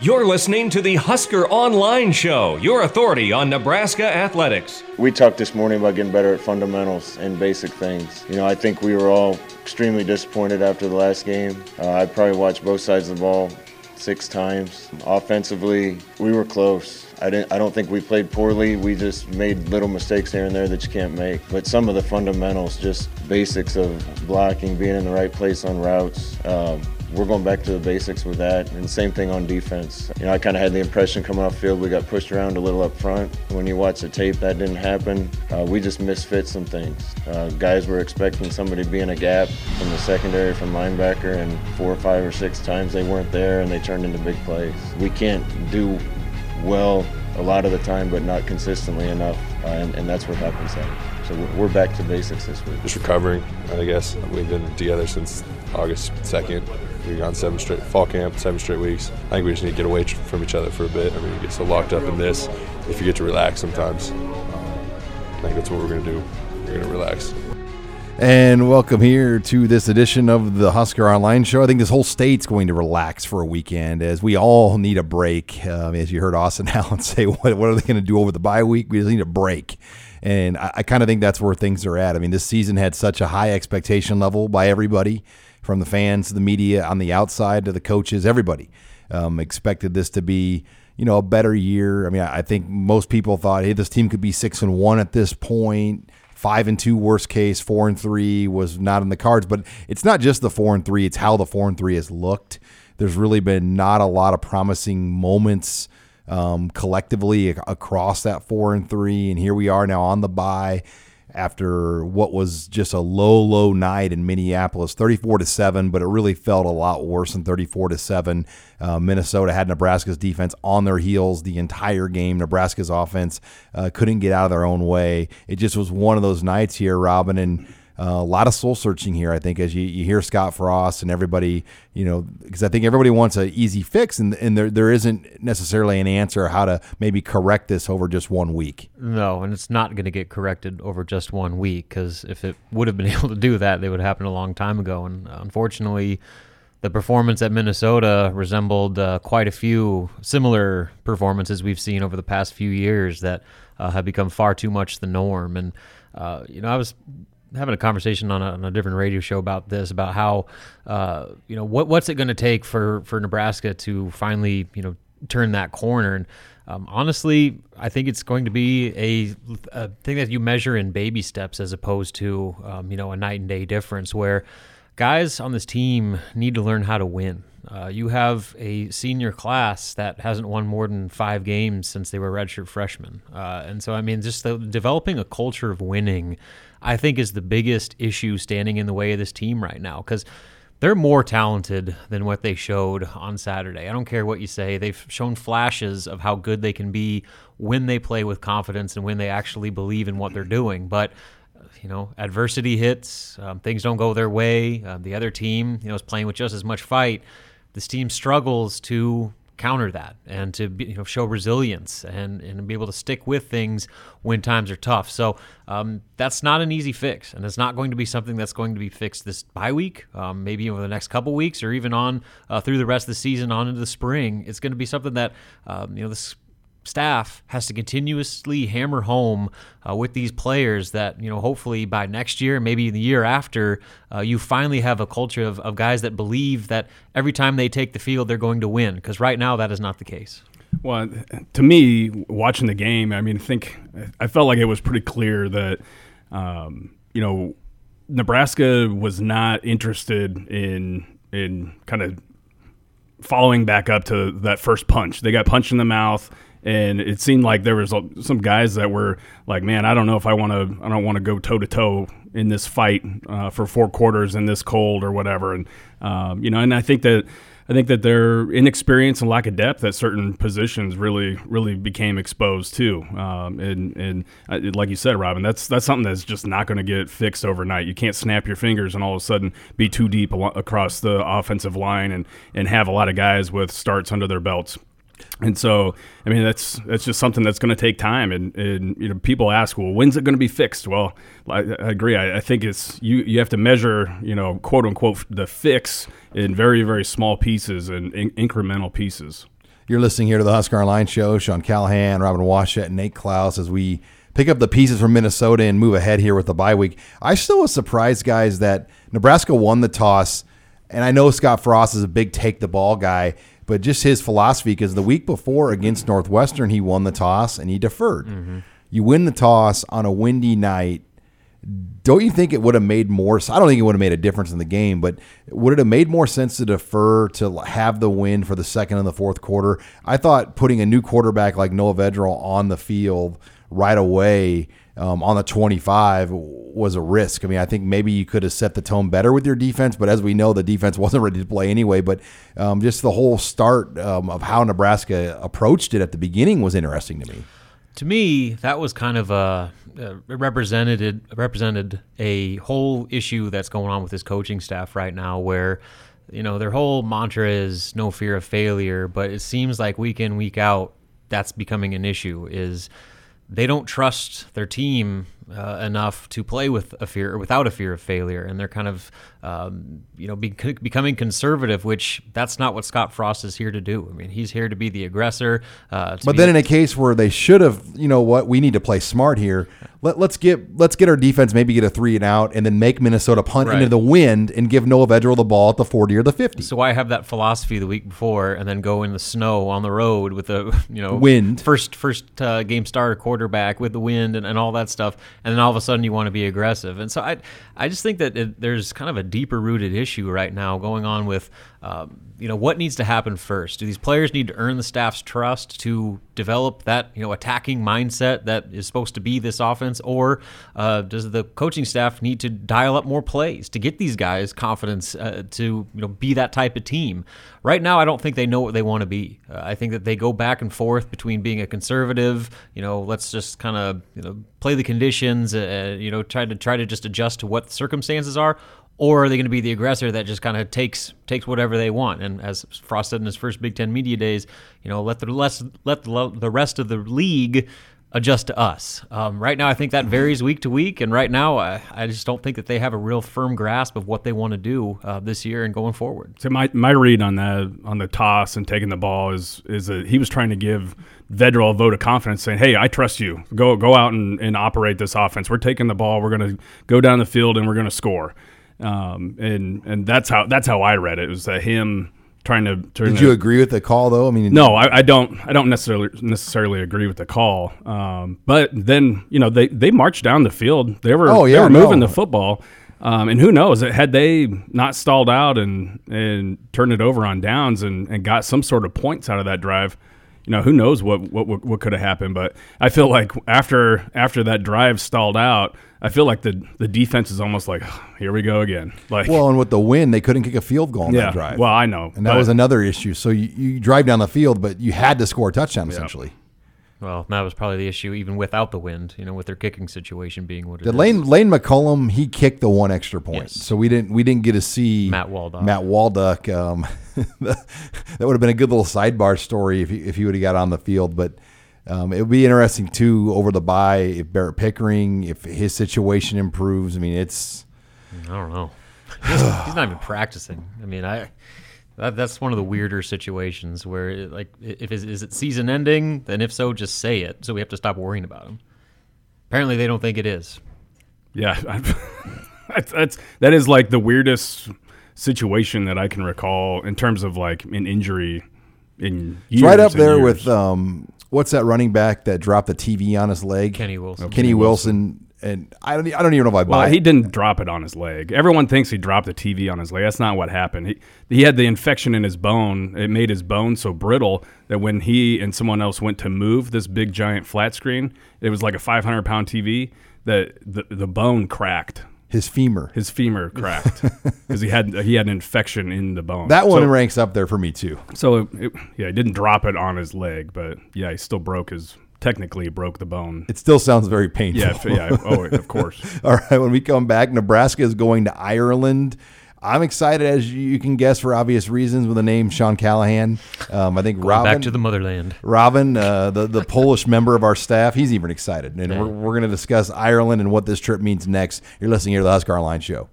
You're listening to the Husker Online Show, your authority on Nebraska athletics. We talked this morning about getting better at fundamentals and basic things. You know, I think we were all extremely disappointed after the last game. Uh, I probably watched both sides of the ball six times. Offensively, we were close. I didn't. I don't think we played poorly. We just made little mistakes here and there that you can't make. But some of the fundamentals, just basics of blocking, being in the right place on routes, um, we're going back to the basics with that. And same thing on defense. You know, I kind of had the impression coming off field we got pushed around a little up front. When you watch the tape, that didn't happen. Uh, we just misfit some things. Uh, guys were expecting somebody to be in a gap from the secondary from linebacker, and four or five or six times they weren't there, and they turned into big plays. We can't do well a lot of the time, but not consistently enough, uh, and, and, that's what happens then. So we're back to basics this week. Just recovering, I guess. We've been together since August 2nd. We've gone seven straight fall camp, seven straight weeks. I think we just need to get away from each other for a bit. I mean, you get so locked up in this. If you get to relax sometimes, I think that's what we're going to do. We're going to relax. And welcome here to this edition of the Husker Online Show. I think this whole state's going to relax for a weekend as we all need a break. Um, as you heard Austin Allen say, what, what are they going to do over the bye week? We just need a break. And I, I kind of think that's where things are at. I mean, this season had such a high expectation level by everybody from the fans, the media on the outside to the coaches, everybody um, expected this to be you know a better year. I mean, I think most people thought, hey, this team could be six and one at this point. Five and two, worst case, four and three was not in the cards. But it's not just the four and three; it's how the four and three has looked. There's really been not a lot of promising moments um, collectively across that four and three, and here we are now on the bye after what was just a low, low night in Minneapolis, 34 to seven. But it really felt a lot worse than 34 to seven. Uh, Minnesota had Nebraska's defense on their heels the entire game. Nebraska's offense uh, couldn't get out of their own way. It just was one of those nights here, Robin, and uh, a lot of soul searching here, I think, as you, you hear Scott Frost and everybody, you know, because I think everybody wants an easy fix, and, and there, there isn't necessarily an answer how to maybe correct this over just one week. No, and it's not going to get corrected over just one week because if it would have been able to do that, they would have happened a long time ago. And unfortunately, the performance at Minnesota resembled uh, quite a few similar performances we've seen over the past few years that uh, have become far too much the norm. And uh, you know, I was having a conversation on a, on a, different radio show about this, about how, uh, you know, what what's it going to take for for Nebraska to finally, you know, turn that corner. And um, honestly, I think it's going to be a, a, thing that you measure in baby steps as opposed to, um, you know, a night and day difference where guys on this team need to learn how to win. Uh, you have a senior class that hasn't won more than five games since they were redshirt freshmen. Uh, and so, I mean, just the, developing a culture of winning I think is the biggest issue standing in the way of this team right now because they're more talented than what they showed on Saturday. I don't care what you say. They've shown flashes of how good they can be when they play with confidence and when they actually believe in what they're doing. But you know, adversity hits, um, things don't go their way. Uh, the other team, you know, is playing with just as much fight. This team struggles to counter that and to be, you know show resilience and and be able to stick with things when times are tough. So um, that's not an easy fix, and it's not going to be something that's going to be fixed this bye week, um, maybe over the next couple weeks, or even on uh, through the rest of the season on into the spring. It's going to be something that um, you know this staff has to continuously hammer home uh, with these players that you know hopefully by next year maybe the year after uh, you finally have a culture of, of guys that believe that every time they take the field they're going to win. Because right now that is not the case. Well to me watching the game i mean I think i felt like it was pretty clear that um, you know nebraska was not interested in in kind of following back up to that first punch. They got punched in the mouth and it seemed like there was some guys that were like, "Man, I don't know if I want to. I don't want to go toe to toe in this fight uh, for four quarters in this cold or whatever." And um, you know, and I think that I think that their inexperience and lack of depth at certain positions really, really became exposed too. Um, and and uh, like you said, Robin, that's that's something that's just not going to get fixed overnight. You can't snap your fingers and all of a sudden be too deep across the offensive line and and have a lot of guys with starts under their belts. And so, I mean, that's that's just something that's going to take time. And, and you know, people ask, well, when's it going to be fixed? Well, I, I agree. I, I, think it's you you have to measure, you know, quote unquote, the fix in very very small pieces and in, incremental pieces. You're listening here to the Husker Online Show. Sean Callahan, Robin Washut, and Nate Clouse as we pick up the pieces from Minnesota and move ahead here with the bye week. I still was surprised, guys, that Nebraska won the toss. And I know Scott Frost is a big take the ball guy, but just his philosophy, because the week before against Northwestern, he won the toss and he deferred. You win the toss on a windy night don't you think it would have made more? I don't think it would have made a difference in the game, but would it have made more sense to defer to have the win for the second and the fourth quarter? I thought putting a new quarterback like Noah Vedral on the field right away um, on the 25 was a risk. I mean, I think maybe you could have set the tone better with your defense, but as we know, the defense wasn't ready to play anyway. But um, just the whole start um, of how Nebraska approached it at the beginning was interesting to me. To me, that was kind of a, uh, represented represented a whole issue that's going on with this coaching staff right now, where you know their whole mantra is no fear of failure, but it seems like week in week out that's becoming an issue. Is they don't trust their team uh, enough to play with a fear or without a fear of failure, and they're kind of um, you know be, becoming conservative, which that's not what Scott Frost is here to do. I mean, he's here to be the aggressor. Uh, but then in a case where they should have, you know what, we need to play smart here. Let, us get let's get our defense maybe get a three and out, and then make Minnesota punt right. into the wind and give Noah Vedral the ball at the forty or the fifty. So I have that philosophy the week before, and then go in the snow on the road with the you know wind first first uh, game starter quarterback with the wind and, and all that stuff, and then all of a sudden you want to be aggressive. And so I I just think that it, there's kind of a deeper rooted issue right now going on with um, you know what needs to happen first. Do these players need to earn the staff's trust to develop that you know attacking mindset that is supposed to be this offense, or uh, does the coaching staff need to dial up more plays to get these guys confidence uh, to you know be that type of team? Right now, I don't think they know what they want to be. Uh, I think that they go back and forth between being a conservative, you know, let's just kind of you know play the conditions, uh, you know, try to try to just adjust to what the circumstances are, or are they going to be the aggressor that just kind of takes takes whatever they want? And as Frost said in his first Big Ten media days, you know, let the less let the, the rest of the league adjust to us. Um, right now, I think that varies week to week, and right now, I, I, just don't think that they have a real firm grasp of what they want to do uh, this year and going forward. So my my read on that on the toss and taking the ball is is that he was trying to give Vedral a vote of confidence, saying, "Hey, I trust you. Go go out and, and operate this offense. We're taking the ball. We're going to go down the field and we're going to score." Um, and and that's how that's how I read it. It was that him trying to. Turn Did you agree with the call though? I mean, no, I, I, don't. I don't necessarily necessarily agree with the call. Um, but then you know they they marched down the field. They were oh, yeah, they were moving no. the football. Um, and who knows? Had they not stalled out and and turned it over on downs and, and got some sort of points out of that drive, you know, who knows what what what, what could have happened. But I feel like after after that drive stalled out, I feel like the the defense is almost like here we go again. Like well, and with the win, they couldn't kick a field goal on yeah, that drive. Well, I know, and that was another issue. So you, you drive down the field, but you had to score a touchdown yeah. essentially. Well, that was probably the issue, even without the wind. You know, with their kicking situation being what it Did is. Lane Lane McCallum he kicked the one extra point, yes. so we didn't we didn't get to see Matt Waldoch. Matt Waldoch. Um, that would have been a good little sidebar story if he, if he would have got on the field, but. Um, it would be interesting too over the bye if Barrett Pickering, if his situation improves. I mean, it's I don't know. He's, he's not even practicing. I mean, I that, that's one of the weirder situations where, it, like, if is, is it season ending? Then if so, just say it, so we have to stop worrying about him. Apparently, they don't think it is. Yeah, that's, that's that is like the weirdest situation that I can recall in terms of like an injury in years. It's right up there years. with um, what's that running back that dropped the TV on his leg? Kenny Wilson. Kenny, Kenny Wilson. And I don't, I don't even know if I well, buy. he didn't drop it on his leg. Everyone thinks he dropped the TV on his leg. That's not what happened. He he had the infection in his bone. It made his bone so brittle that when he and someone else went to move this big giant flat screen, it was like a 500 pound TV. That the the bone cracked. His femur. His femur cracked because he had he had an infection in the bone. That one so, ranks up there for me too. So it, yeah, he didn't drop it on his leg, but yeah, he still broke his technically broke the bone. It still sounds very painful. Yeah, yeah. Oh, of course. All right. When we come back, Nebraska is going to Ireland. I'm excited, as you can guess, for obvious reasons, with the name Sean Callahan. Um, I think Going Robin back to the motherland. Robin, uh, the the Polish member of our staff, he's even excited, and yeah. we're, we're going to discuss Ireland and what this trip means next. You're listening here to the Husker Online Show.